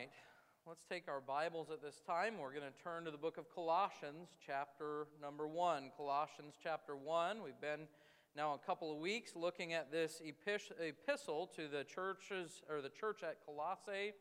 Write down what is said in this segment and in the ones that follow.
right. Let's take our Bibles at this time. We're going to turn to the book of Colossians, chapter number 1. Colossians, chapter 1. We've been now a couple of weeks looking at this epistle to the churches, or the church at Colossae.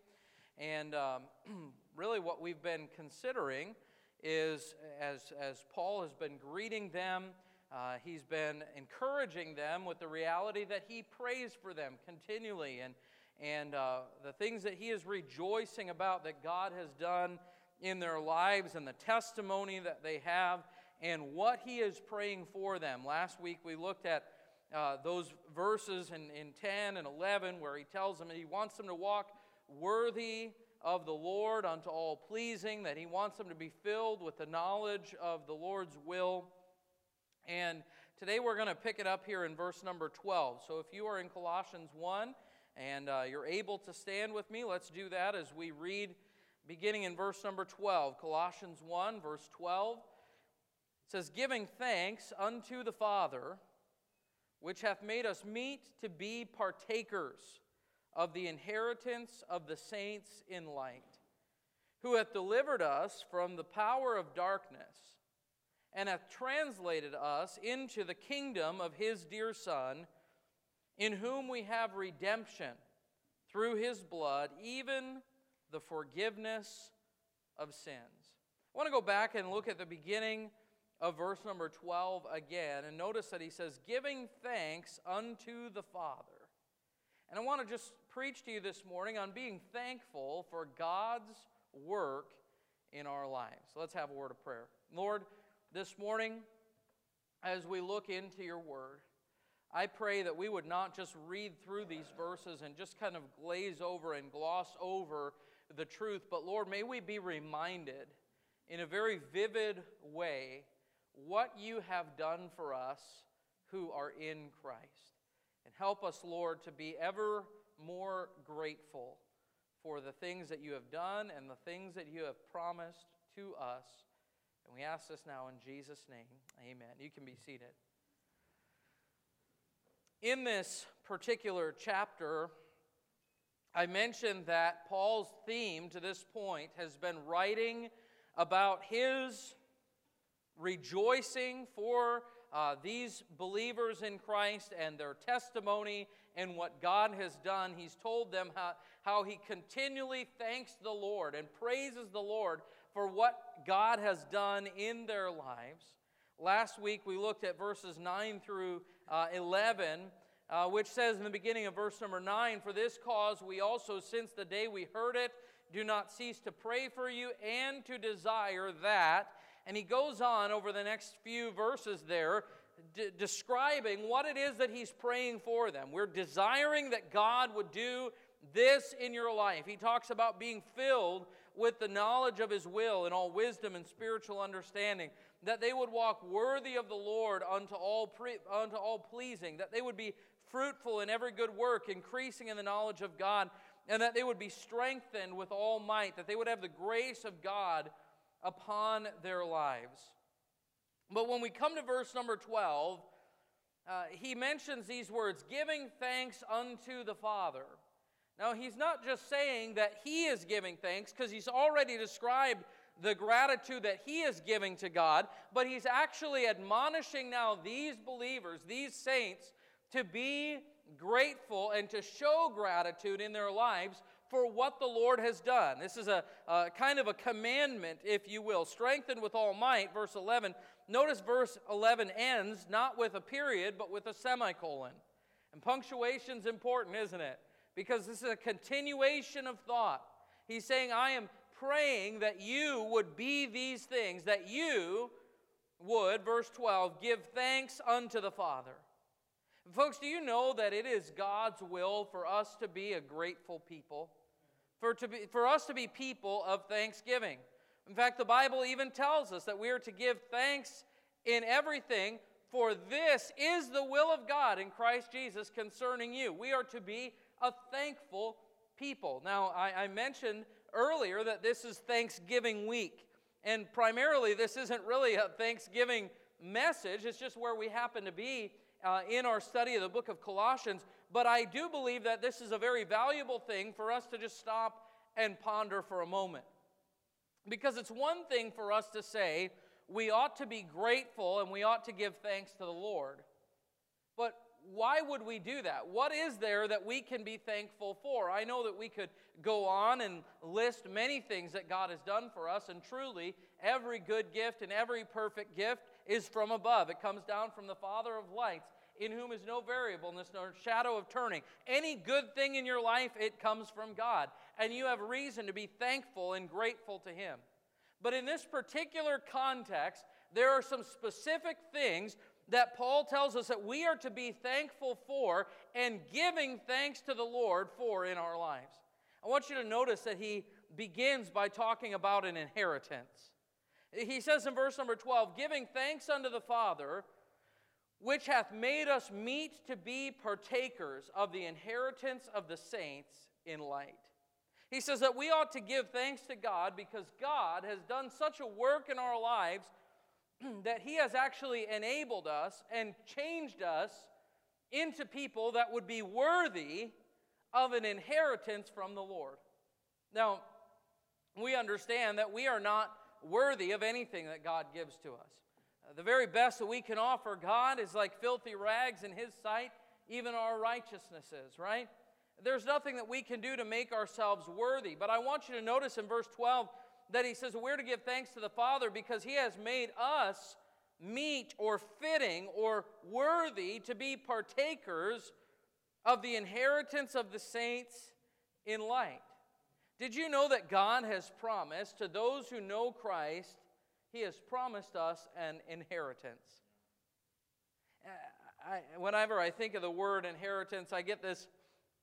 And um, really, what we've been considering is as, as Paul has been greeting them, uh, he's been encouraging them with the reality that he prays for them continually. And and uh, the things that he is rejoicing about that God has done in their lives and the testimony that they have and what he is praying for them. Last week we looked at uh, those verses in, in 10 and 11 where he tells them he wants them to walk worthy of the Lord unto all pleasing, that he wants them to be filled with the knowledge of the Lord's will. And today we're going to pick it up here in verse number 12. So if you are in Colossians 1, and uh, you're able to stand with me, let's do that as we read beginning in verse number 12. Colossians 1, verse 12. It says, Giving thanks unto the Father, which hath made us meet to be partakers of the inheritance of the saints in light, who hath delivered us from the power of darkness, and hath translated us into the kingdom of his dear Son in whom we have redemption through his blood, even the forgiveness of sins. I want to go back and look at the beginning of verse number 12 again, and notice that he says, Giving thanks unto the Father. And I want to just preach to you this morning on being thankful for God's work in our lives. So let's have a word of prayer. Lord, this morning, as we look into your word, I pray that we would not just read through these verses and just kind of glaze over and gloss over the truth, but Lord, may we be reminded in a very vivid way what you have done for us who are in Christ. And help us, Lord, to be ever more grateful for the things that you have done and the things that you have promised to us. And we ask this now in Jesus' name. Amen. You can be seated. In this particular chapter, I mentioned that Paul's theme to this point has been writing about his rejoicing for uh, these believers in Christ and their testimony and what God has done. He's told them how, how he continually thanks the Lord and praises the Lord for what God has done in their lives. Last week we looked at verses 9 through uh, 11, uh, which says in the beginning of verse number 9 For this cause we also, since the day we heard it, do not cease to pray for you and to desire that. And he goes on over the next few verses there, describing what it is that he's praying for them. We're desiring that God would do this in your life. He talks about being filled with the knowledge of His will and all wisdom and spiritual understanding, that they would walk worthy of the Lord unto all, pre- unto all pleasing, that they would be fruitful in every good work, increasing in the knowledge of God, and that they would be strengthened with all might, that they would have the grace of God upon their lives. But when we come to verse number 12, uh, he mentions these words giving thanks unto the Father. Now, he's not just saying that he is giving thanks because he's already described the gratitude that he is giving to God, but he's actually admonishing now these believers, these saints, to be grateful and to show gratitude in their lives for what the Lord has done. This is a, a, kind of a commandment, if you will. Strengthened with all might, verse 11. Notice verse 11 ends not with a period, but with a semicolon. And punctuation's important, isn't it? because this is a continuation of thought. He's saying, I am praying that you would be these things, that you would, verse 12, give thanks unto the Father. folks, do you know that it is God's will for us to be a grateful people? For, to be, for us to be people of thanksgiving. In fact, the Bible even tells us that we are to give thanks in everything, for this is the will of God in Christ Jesus concerning you. We are to be a thankful people. Now, I, I mentioned earlier that this is Thanksgiving week, and primarily this isn't really a Thanksgiving message, it's just where we happen to be uh, in our study of the book of Colossians. But I do believe that this is a very valuable thing for us to just stop and ponder for a moment. Because it's one thing for us to say we ought to be grateful and we ought to give thanks to the Lord. Why would we do that? What is there that we can be thankful for? I know that we could go on and list many things that God has done for us, and truly, every good gift and every perfect gift is from above. It comes down from the Father of lights, in whom is no variableness nor shadow of turning. Any good thing in your life, it comes from God, and you have reason to be thankful and grateful to Him. But in this particular context, there are some specific things that Paul tells us that we are to be thankful for and giving thanks to the Lord for in our lives. I want you to notice that he begins by talking about an inheritance. He says in verse number 12, giving thanks unto the Father, which hath made us meet to be partakers of the inheritance of the saints in light. He says that we ought to give thanks to God because God has done such a work in our lives that He has actually enabled us and changed us into people that would be worthy of an inheritance from the Lord. Now, we understand that we are not worthy of anything that God gives to us. Uh, the very best that we can offer God is like filthy rags in His sight, even our righteousnesses, right? There's nothing that we can do to make ourselves worthy. But I want you to notice in verse 12 that he says we're to give thanks to the Father because he has made us meet or fitting or worthy to be partakers of the inheritance of the saints in light. Did you know that God has promised to those who know Christ, He has promised us an inheritance? Uh, I, whenever I think of the word inheritance, I get this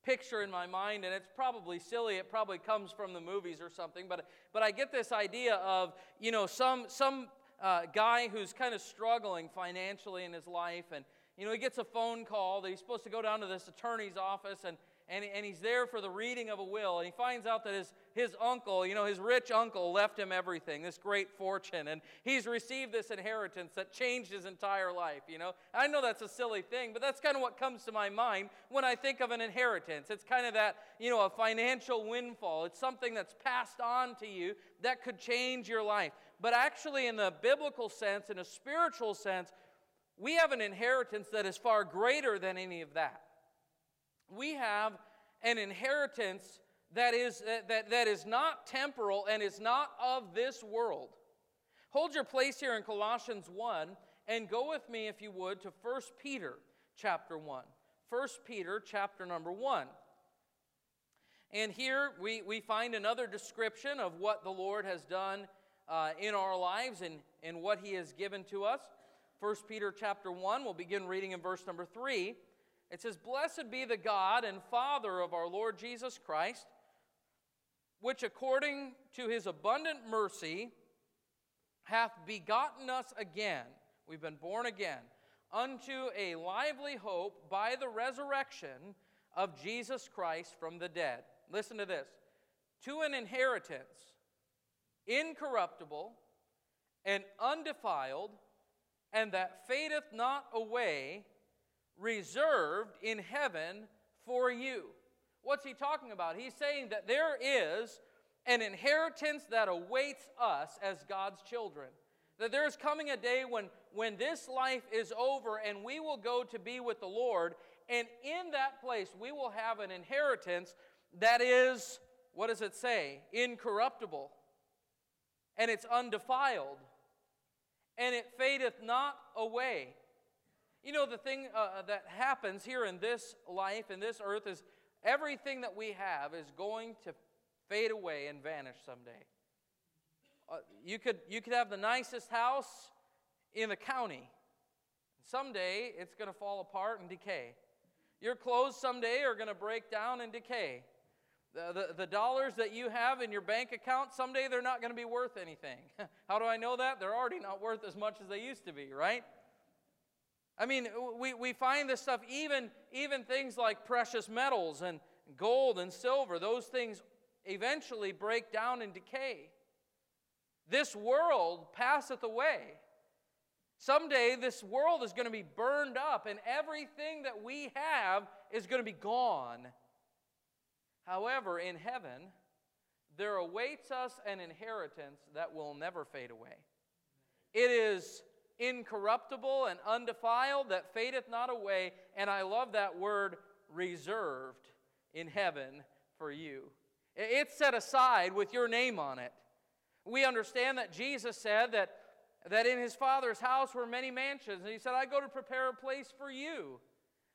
picture in my mind, and it's probably silly. It probably comes from the movies or something, but, but I get this idea of, you know, some, some uh, guy who's kind of struggling financially in his life, and, you know, he gets a phone call that he's supposed to go down to this attorney's office and, and, and he's there for the reading of a will, and he finds out that his, his uncle, you know, his rich uncle, left him everything, this great fortune, and he's received this inheritance that changed his entire life, you know. I know that's a silly thing, but that's kind of what comes to my mind when I think of an inheritance. It's kind of that, you know, a financial windfall. It's something that's passed on to you that could change your life. But actually, in the biblical sense, in a spiritual sense, we have an inheritance that is far greater than any of that we have an inheritance that is, that, that is not temporal and is not of this world. Hold your place here in Colossians 1 and go with me, if you would, to 1 Peter chapter 1. 1 Peter chapter number 1. And here we, we find another description of what the Lord has done uh, in our lives and, and what he has given to us. 1 Peter chapter 1, we'll begin reading in verse number 3. It says, Blessed be the God and Father of our Lord Jesus Christ, which according to his abundant mercy hath begotten us again. We've been born again unto a lively hope by the resurrection of Jesus Christ from the dead. Listen to this to an inheritance incorruptible and undefiled, and that fadeth not away reserved in heaven for you. What's he talking about? He's saying that there is an inheritance that awaits us as God's children. That there's coming a day when, when this life is over and we will go to be with the Lord, and in that place we will have an inheritance that is, what does it say? Incorruptible, and it's undefiled, and it fadeth not away. You know, the thing uh, uh, that happens here in this life, in this earth, is everything that we have is going to fade away and vanish someday. Uh, you, could, you could have the nicest house in the county. Someday it's going to fall apart and decay. Your clothes someday are going to break down and decay. The, the, the, dollars that you have in your bank account, someday they're not going to be worth anything. How do I know that? They're already not worth as much as they used to be, right? I mean, we, we find this stuff, even, even things like precious metals and gold and silver, those things eventually break down and decay. This world passeth away. Someday, this world is going to be burned up, and everything that we have is going to be gone. However, in heaven, there awaits us an inheritance that will never fade away. It is incorruptible and undefiled, that fadeth not away. And I love that word reserved in heaven for you. It's set aside with your name on it. We understand that Jesus said that, that in his Father's house were many mansions, and he said, I go to prepare a place for you.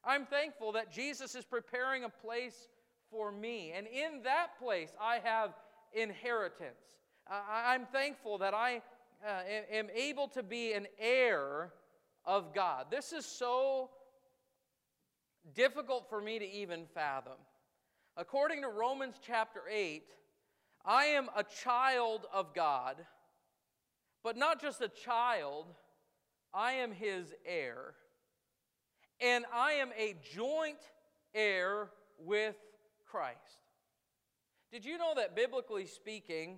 I'm thankful that Jesus is preparing a place for me. And in that place, I have inheritance. I'm thankful that I uh, am able to be an heir of God. This is so difficult for me to even fathom. According to Romans chapter 8, I am a child of God, but not just a child, I am his heir. And I am a joint heir with Christ. Did you know that biblically speaking,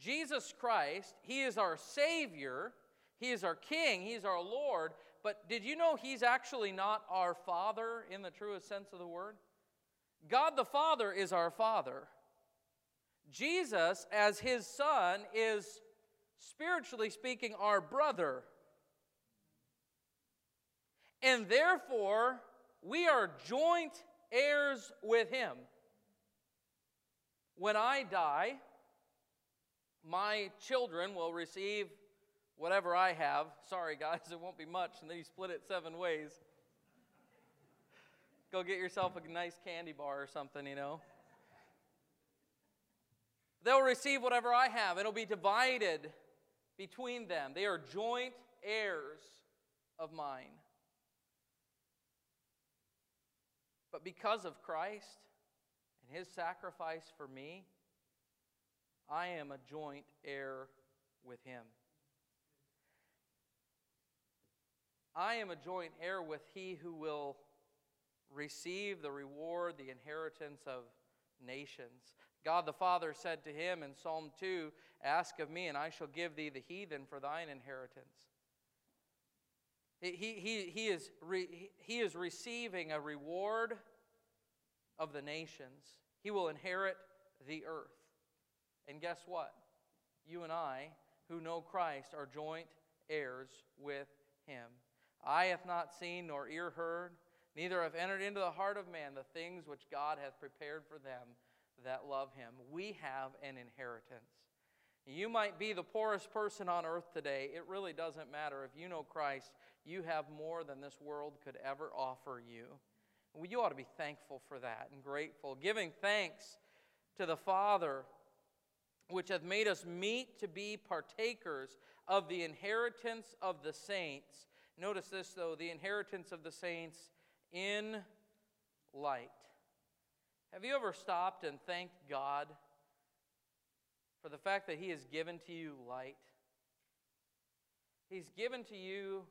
Jesus Christ, He is our Savior, He is our King, He's our Lord, but did you know He's actually not our Father in the truest sense of the word? God the Father is our Father. Jesus, as His Son, is spiritually speaking our brother. And therefore, we are joint heirs with Him. When I die, my children will receive whatever I have. Sorry, guys, it won't be much, and then you split it seven ways. Go get yourself a nice candy bar or something, you know. They'll receive whatever I have. It'll be divided between them. They are joint heirs of mine. But because of Christ and his sacrifice for me, I am a joint heir with him. I am a joint heir with he who will receive the reward, the inheritance of nations. God the Father said to him in Psalm 2 Ask of me, and I shall give thee the heathen for thine inheritance. He, he, he, is, re, he is receiving a reward of the nations. He will inherit the earth. And guess what? You and I, who know Christ, are joint heirs with him. Eye hath not seen, nor ear heard, neither have entered into the heart of man the things which God hath prepared for them that love him. We have an inheritance. You might be the poorest person on earth today. It really doesn't matter. If you know Christ, you have more than this world could ever offer you. You ought to be thankful for that and grateful, giving thanks to the Father which hath made us meet to be partakers of the inheritance of the saints. Notice this, though the inheritance of the saints in light. Have you ever stopped and thanked God for the fact that He has given to you light? He's given to you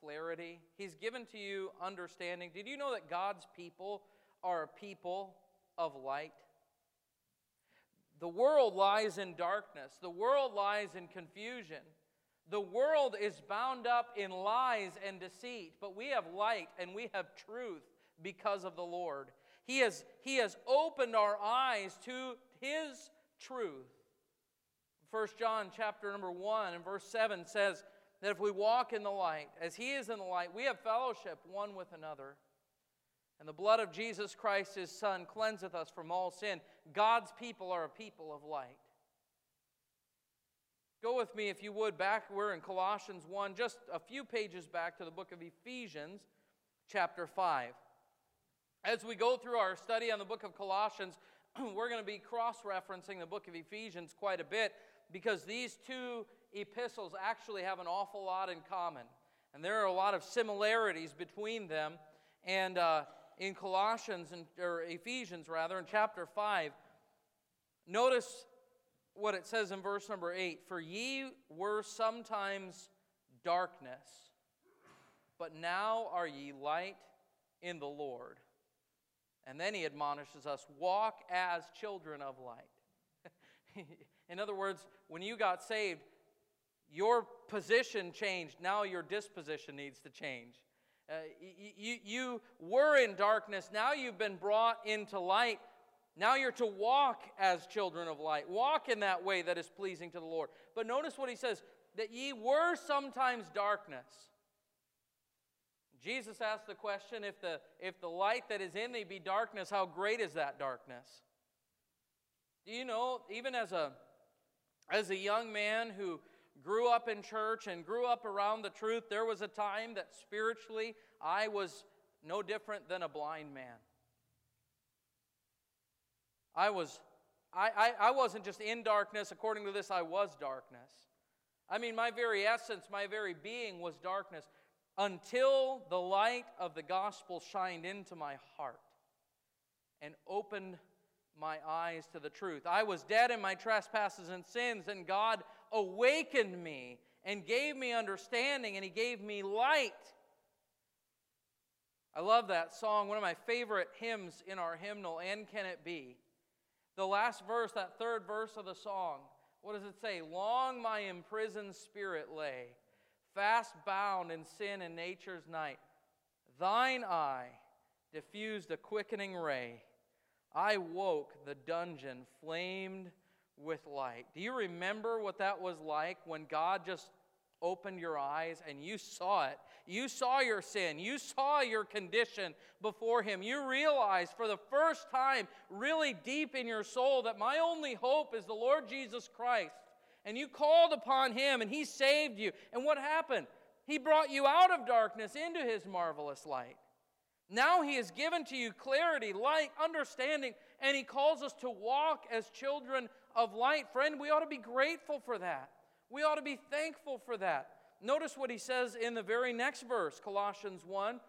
clarity, He's given to you understanding. Did you know that God's people are a people of light? The world lies in darkness. The world lies in confusion. The world is bound up in lies and deceit, but we have light and we have truth because of the Lord. He has, he has opened our eyes to His truth. 1 John chapter number 1 and verse 7 says that if we walk in the light, as He is in the light, we have fellowship one with another. And the blood of Jesus Christ, his Son, cleanseth us from all sin. God's people are a people of light. Go with me, if you would, back. We're in Colossians 1, just a few pages back to the book of Ephesians, chapter 5. As we go through our study on the book of Colossians, we're going to be cross referencing the book of Ephesians quite a bit because these two epistles actually have an awful lot in common. And there are a lot of similarities between them. And uh, in Colossians, and, or Ephesians rather, in chapter 5, notice what it says in verse number 8 For ye were sometimes darkness, but now are ye light in the Lord. And then he admonishes us walk as children of light. in other words, when you got saved, your position changed. Now your disposition needs to change. Uh, you, you were in darkness, now you've been brought into light. Now you're to walk as children of light. Walk in that way that is pleasing to the Lord. But notice what he says that ye were sometimes darkness. Jesus asked the question if the, if the light that is in thee be darkness, how great is that darkness? Do you know, even as a, as a young man who grew up in church and grew up around the truth, there was a time that spiritually I was no different than a blind man. I was I, I, I wasn't just in darkness. According to this, I was darkness. I mean, my very essence, my very being was darkness until the light of the gospel shined into my heart and opened my eyes to the truth. I was dead in my trespasses and sins, and God awakened me and gave me understanding, and He gave me light. I love that song, one of my favorite hymns in our hymnal, And Can It Be? The last verse, that third verse of the song, what does it say? Long my imprisoned spirit lay, fast bound in sin and nature's night. Thine eye diffused a quickening ray. I woke, the dungeon flamed with light. Do you remember what that was like when God just opened your eyes and you saw it. You saw your sin. You saw your condition before Him. You realized for the first time, really deep in your soul, that my only hope is the Lord Jesus Christ. And you called upon Him and He saved you. And what happened? He brought you out of darkness into His marvelous light. Now He has given to you clarity, light, understanding, and He calls us to walk as children of light. Friend, we ought to be grateful for that. We ought to be thankful for that. Notice what he says in the very next verse, Colossians 1.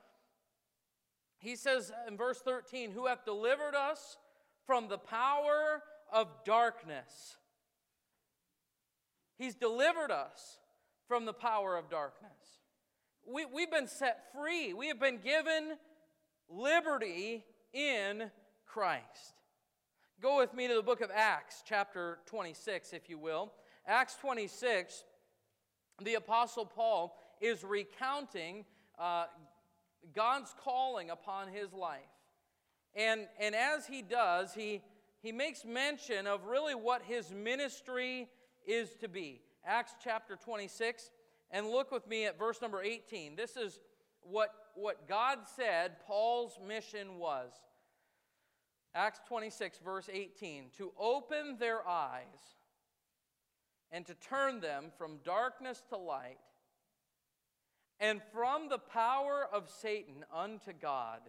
He says in verse 13, Who hath delivered us from the power of darkness. He's delivered us from the power of darkness. We, we've been set free, we have been given liberty in Christ. Go with me to the book of Acts, chapter 26, if you will. Acts 26, the Apostle Paul is recounting uh, God's calling upon his life. And, and as he does, he, he makes mention of really what his ministry is to be. Acts chapter 26, and look with me at verse number 18. This is what, what God said Paul's mission was. Acts 26, verse 18 to open their eyes and to turn them from darkness to light and from the power of Satan unto God,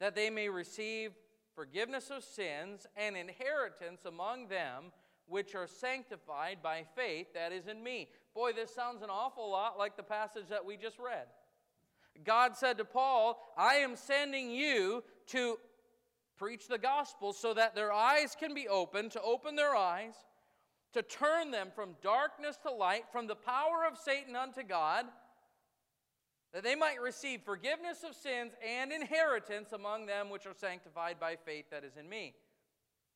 that they may receive forgiveness of sins and inheritance among them which are sanctified by faith that is in me. Boy, this sounds an awful lot like the passage that we just read. God said to Paul, I am sending you to preach the gospel so that their eyes can be opened, to open their eyes to turn them from darkness to light, from the power of Satan unto God, that they might receive forgiveness of sins and inheritance among them which are sanctified by faith that is in me.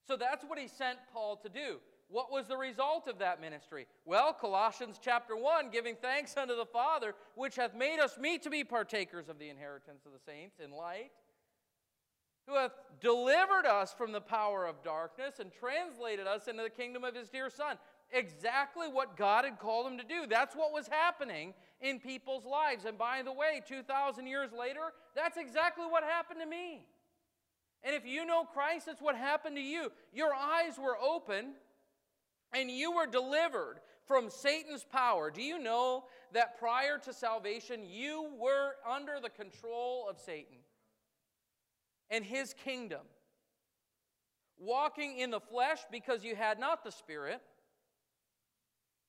So that's what he sent Paul to do. What was the result of that ministry? Well, Colossians chapter 1, giving thanks unto the Father, which hath made us meet to be partakers of the inheritance of the saints in light who hath delivered us from the power of darkness and translated us into the kingdom of his dear Son. Exactly what God had called him to do. That's what was happening in people's lives. And by the way, 2,000 years later, that's exactly what happened to me. And if you know Christ, that's what happened to you. Your eyes were open and you were delivered from Satan's power. Do you know that prior to salvation, you were under the control of Satan? And his kingdom. Walking in the flesh because you had not the Spirit,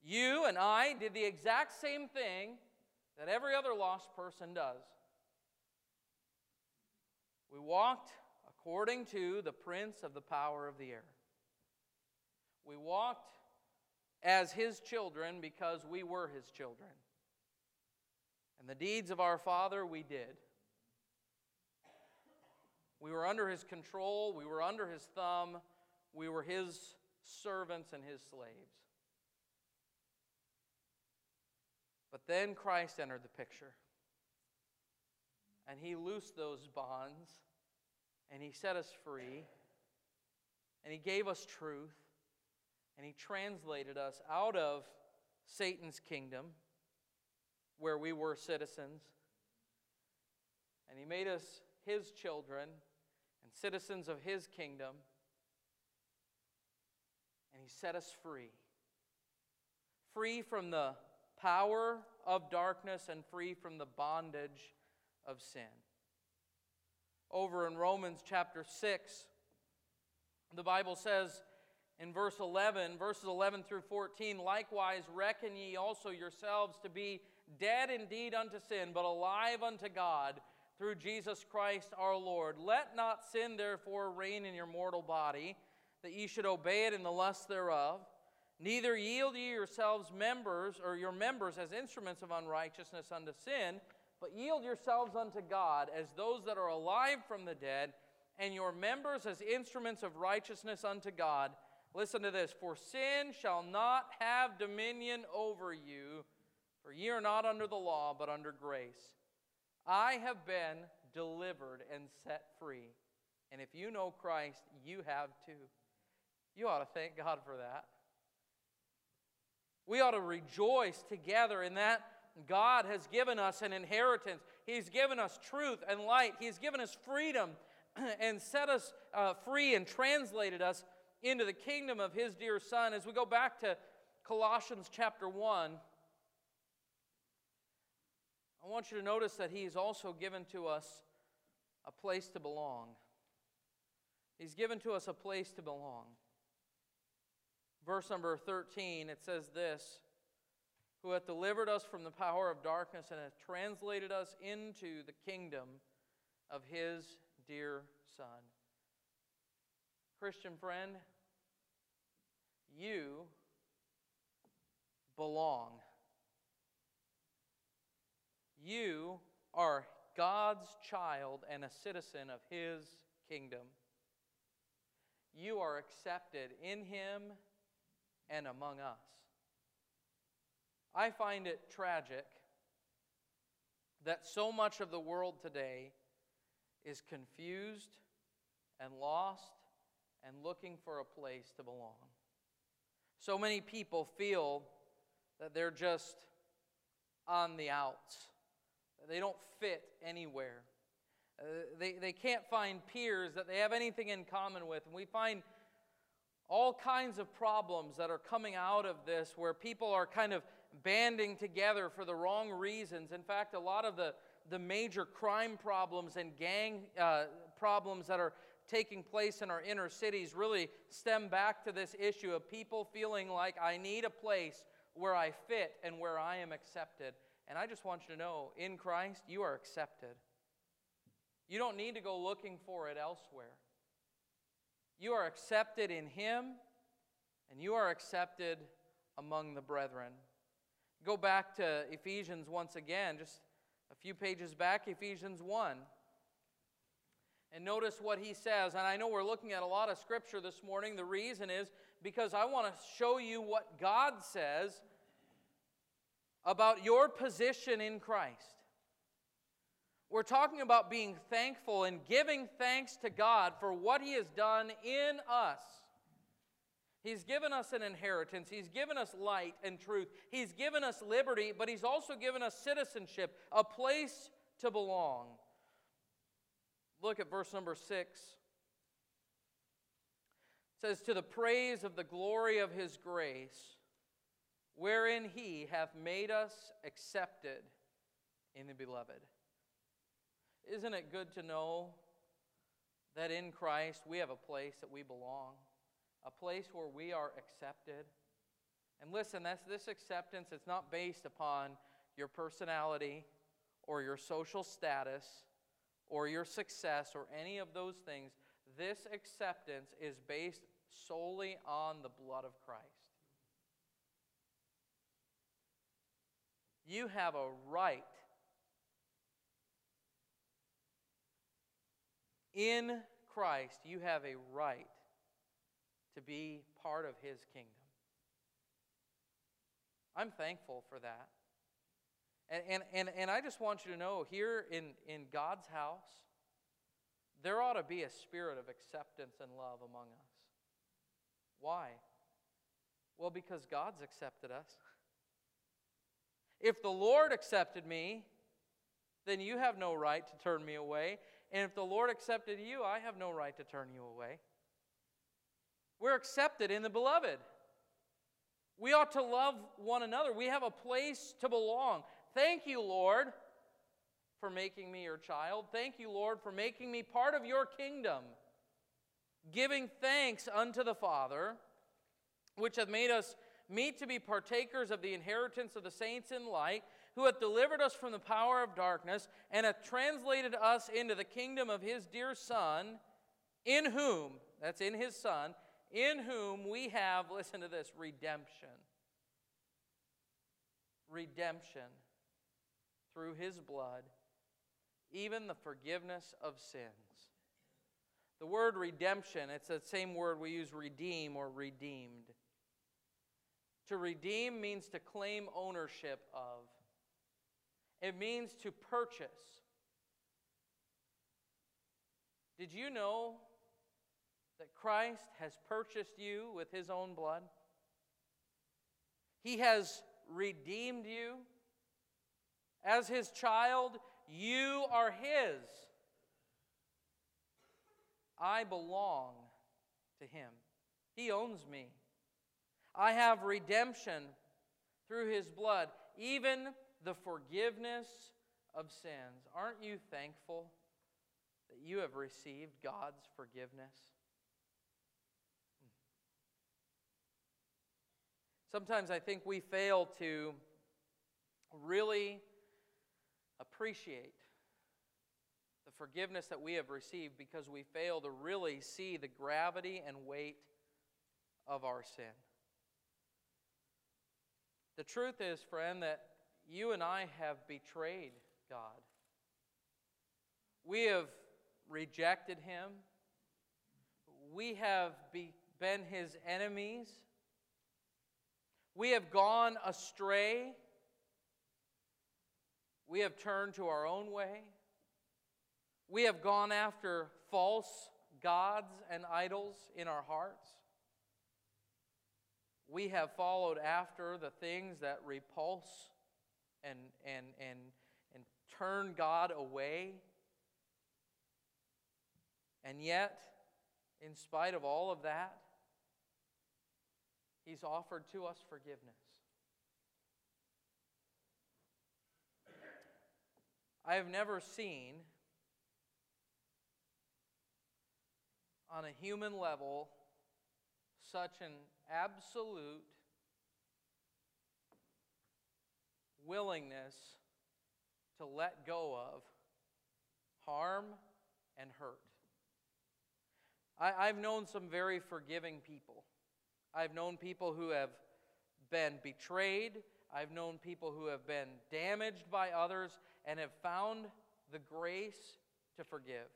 you and I did the exact same thing that every other lost person does. We walked according to the prince of the power of the air. We walked as his children because we were his children. And the deeds of our Father we did. We were under his control, we were under his thumb, we were his servants and his slaves. But then Christ entered the picture. And he loosed those bonds and he set us free. and He gave us truth, and He translated us out of Satan's kingdom, where we were citizens, and He made us His children and citizens of His kingdom, and He set us free. Free from the power of darkness and free from the bondage of sin. Over in Romans chapter 6, the Bible says in verse 11, verses 11 through 14, likewise reckon ye also yourselves to be dead indeed unto sin, but alive unto God through Jesus Christ our Lord. Let not sin therefore reign in your mortal body, that ye should obey it in the lust thereof. Neither yield ye yourselves members or your members as instruments of unrighteousness unto sin, but yield yourselves unto God as those that are alive from the dead, and your members as instruments of righteousness unto God. Listen to this For sin shall not have dominion over you, for ye are not under the law, but under grace. I have been delivered and set free. And if you know Christ, you have too. You ought to thank God for that. We ought to rejoice together in that God has given us an inheritance. He's given us truth and light. He's given us freedom and set us uh, free and translated us into the kingdom of His dear Son. As we go back to Colossians chapter 1, I want you to notice that He's also given to us a place to belong. He's given to us a place to belong verse number 13, it says this Who hath delivered us from the power of darkness and hath translated us into the kingdom of his dear Son. Christian friend, you belong. You are God's child and a citizen of His kingdom. You are accepted in Him and among us. I find it tragic that so much of the world today is confused and lost and looking for a place to belong. So many people feel that they're just on the outs, they don't fit anywhere. Uh, they, they can't find peers that they have anything in common with. And we find all kinds of problems that are coming out of this where people are kind of banding together for the wrong reasons. In fact, a lot of the, the major crime problems and gang uh, problems that are taking place in our inner cities really stem back to this issue of people feeling like I need a place where I fit and where I am accepted. And I just want you to know in Christ, you are accepted. You don't need to go looking for it elsewhere. You are accepted in Him, and you are accepted among the brethren. Go back to Ephesians once again, just a few pages back, Ephesians 1. And notice what he says. And I know we're looking at a lot of scripture this morning. The reason is because I want to show you what God says about your position in Christ. We're talking about being thankful and giving thanks to God for what He has done in us. He's given us an inheritance. He's given us light and truth. He's given us liberty, but He's also given us citizenship, a place to belong. Look at verse number six. It says, To the praise of the glory of His grace, wherein He hath made us accepted in the beloved. Isn't it good to know that in Christ we have a place that we belong, a place where we are accepted? And listen, that's this acceptance, it's not based upon your personality or your social status or your success or any of those things. This acceptance is based solely on the blood of Christ. You have a right In Christ, you have a right to be part of His kingdom. I'm thankful for that. And, and, and, and I just want you to know here in, in God's house, there ought to be a spirit of acceptance and love among us. Why? Well, because God's accepted us. If the Lord accepted me, then you have no right to turn me away. And if the Lord accepted you, I have no right to turn you away. We're accepted in the beloved. We ought to love one another. We have a place to belong. Thank you, Lord, for making me your child. Thank you, Lord, for making me part of your kingdom. Giving thanks unto the Father, which hath made us meet to be partakers of the inheritance of the saints in light, who hath delivered us from the power of darkness, and hath translated us into the kingdom of his dear Son, in whom, that's in his Son, in whom we have, listen to this, redemption. Redemption through his blood, even the forgiveness of sins. The word redemption, it's the same word we use redeem or redeemed. To redeem means to claim ownership of, it means to purchase. Did you know that Christ has purchased you with his own blood? He has redeemed you. As his child, you are his. I belong to him. He owns me. I have redemption through his blood, even the forgiveness of sins. Aren't you thankful that you have received God's forgiveness? Sometimes I think we fail to really appreciate the forgiveness that we have received because we fail to really see the gravity and weight of our sin. The truth is, friend, that you and I have betrayed God. We have rejected Him. We have be, been His enemies. We have gone astray. We have turned to our own way. We have gone after false gods and idols in our hearts. We have followed after the things that repulse and, and, and, and turn God away. And yet, in spite of all of that, He's offered to us forgiveness. I have never seen, on a human level, such an absolute willingness to let go of harm and hurt. I, have known some very forgiving people. I've known people who have been betrayed. I've known people who have been damaged by others and have found the grace to forgive.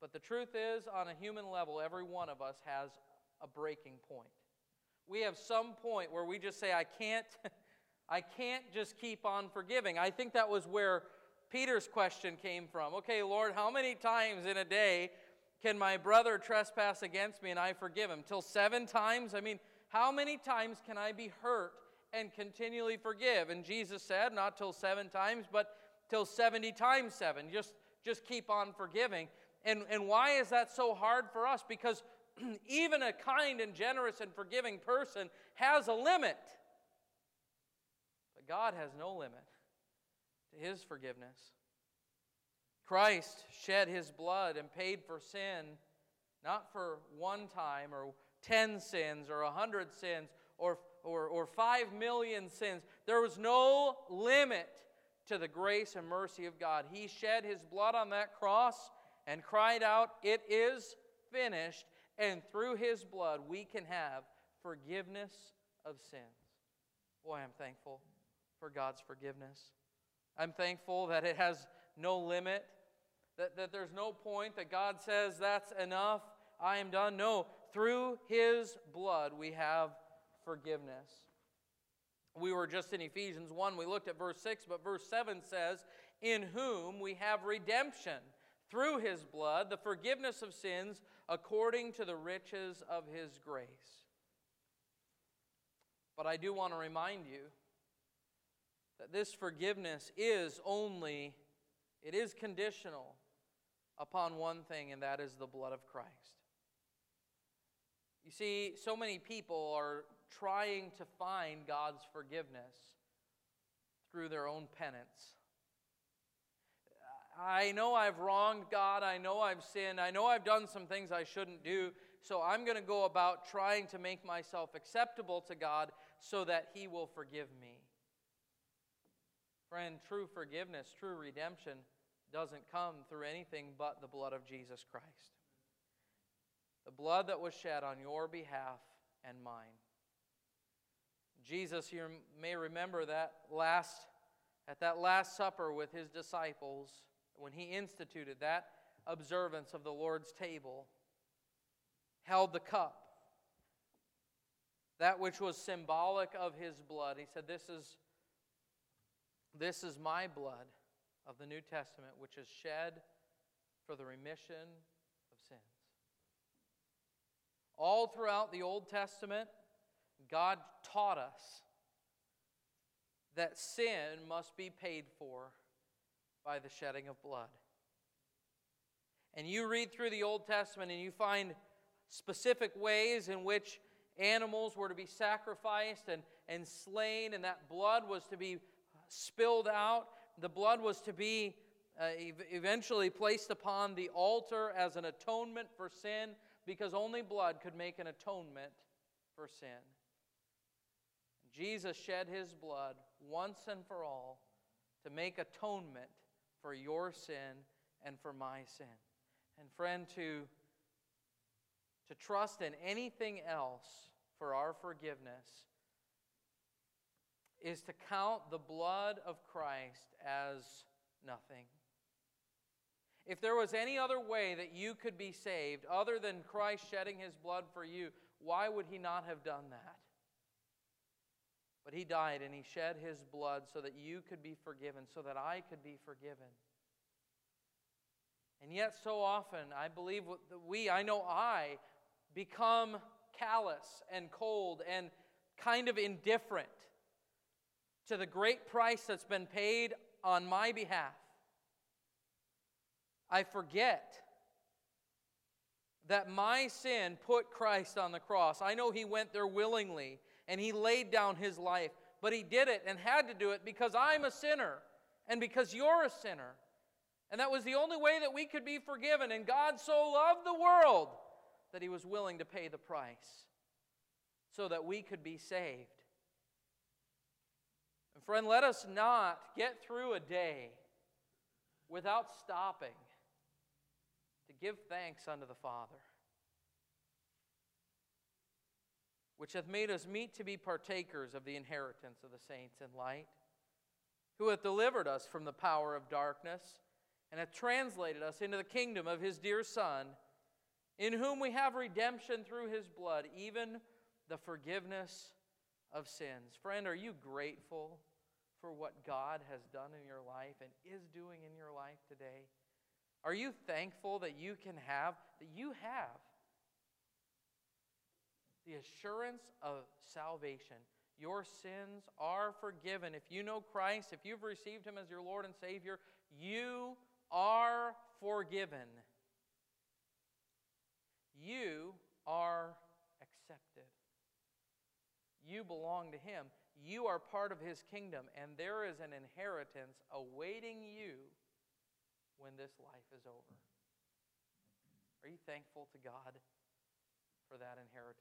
But the truth is, on a human level, every one of us has a breaking point. We have some point where we just say, I can't, I can't just keep on forgiving. I think that was where Peter's question came from. Okay, Lord, how many times in a day can my brother trespass against me and I forgive him? Till seven times? I mean, how many times can I be hurt and continually forgive? And Jesus said, not till seven times, but till 70 times seven. Just, just keep on forgiving. And, and why is that so hard for us? Because even a kind and generous and forgiving person has a limit. But God has no limit to his forgiveness. Christ shed his blood and paid for sin, not for one time or 10 sins or a 100 sins or, or, or 5 million sins. There was no limit to the grace and mercy of God. He shed his blood on that cross and cried out, It is finished. And through his blood, we can have forgiveness of sins. Boy, I'm thankful for God's forgiveness. I'm thankful that it has no limit that, that there's no point that God says, that's enough, I am done. No, through His blood we have forgiveness. We were just in Ephesians 1, we looked at verse 6, but verse 7 says, In whom we have redemption through His blood, the forgiveness of sins according to the riches of His grace. But I do want to remind you that this forgiveness is only, it is conditional upon one thing, and that is the blood of Christ. You see, so many people are trying to find God's forgiveness through their own penance. I know I've wronged God. I know I've sinned. I know I've done some things I shouldn't do. So I'm going to go about trying to make myself acceptable to God so that He will forgive me. Friend, true forgiveness, true redemption doesn't come through anything but the blood of Jesus Christ. The blood that was shed on your behalf and mine. Jesus, you may remember that last at that last supper with his disciples when he instituted that observance of the Lord's table, held the cup, that which was symbolic of his blood. He said, This is, this is my blood of the New Testament, which is shed for the remission of sins. All throughout the Old Testament, God taught us that sin must be paid for by the shedding of blood. And you read through the Old Testament and you find specific ways in which animals were to be sacrificed and, and slain, and that blood was to be spilled out. The blood was to be uh, eventually placed upon the altar as an atonement for sin, because only blood could make an atonement for sin. Jesus shed his blood once and for all to make atonement for your sin and for my sin. And friend, to, to trust in anything else for our forgiveness is to count the blood of Christ as nothing. If there was any other way that you could be saved other than Christ shedding his blood for you, why would he not have done that? But he died and he shed his blood so that you could be forgiven, so that I could be forgiven. And yet, so often, I believe that we, I know I, become callous and cold and kind of indifferent to the great price that's been paid on my behalf. I forget that my sin put Christ on the cross. I know He went there willingly and he laid down his life. But he did it and had to do it because I'm a sinner and because you're a sinner. And that was the only way that we could be forgiven. And God so loved the world that he was willing to pay the price so that we could be saved. And friend, let us not get through a day without stopping to give thanks unto the Father. Which hath made us meet to be partakers of the inheritance of the saints in light, who hath delivered us from the power of darkness, and hath translated us into the kingdom of his dear Son, in whom we have redemption through his blood, even the forgiveness of sins. Friend, are you grateful for what God has done in your life and is doing in your life today? Are you thankful that you can have, that you have the assurance of salvation. Your sins are forgiven. If you know Christ, if you've received Him as your Lord and Savior, you are forgiven. You are accepted. You belong to Him. You are part of His kingdom, and there is an inheritance awaiting you when this life is over. Are you thankful to God for that inheritance?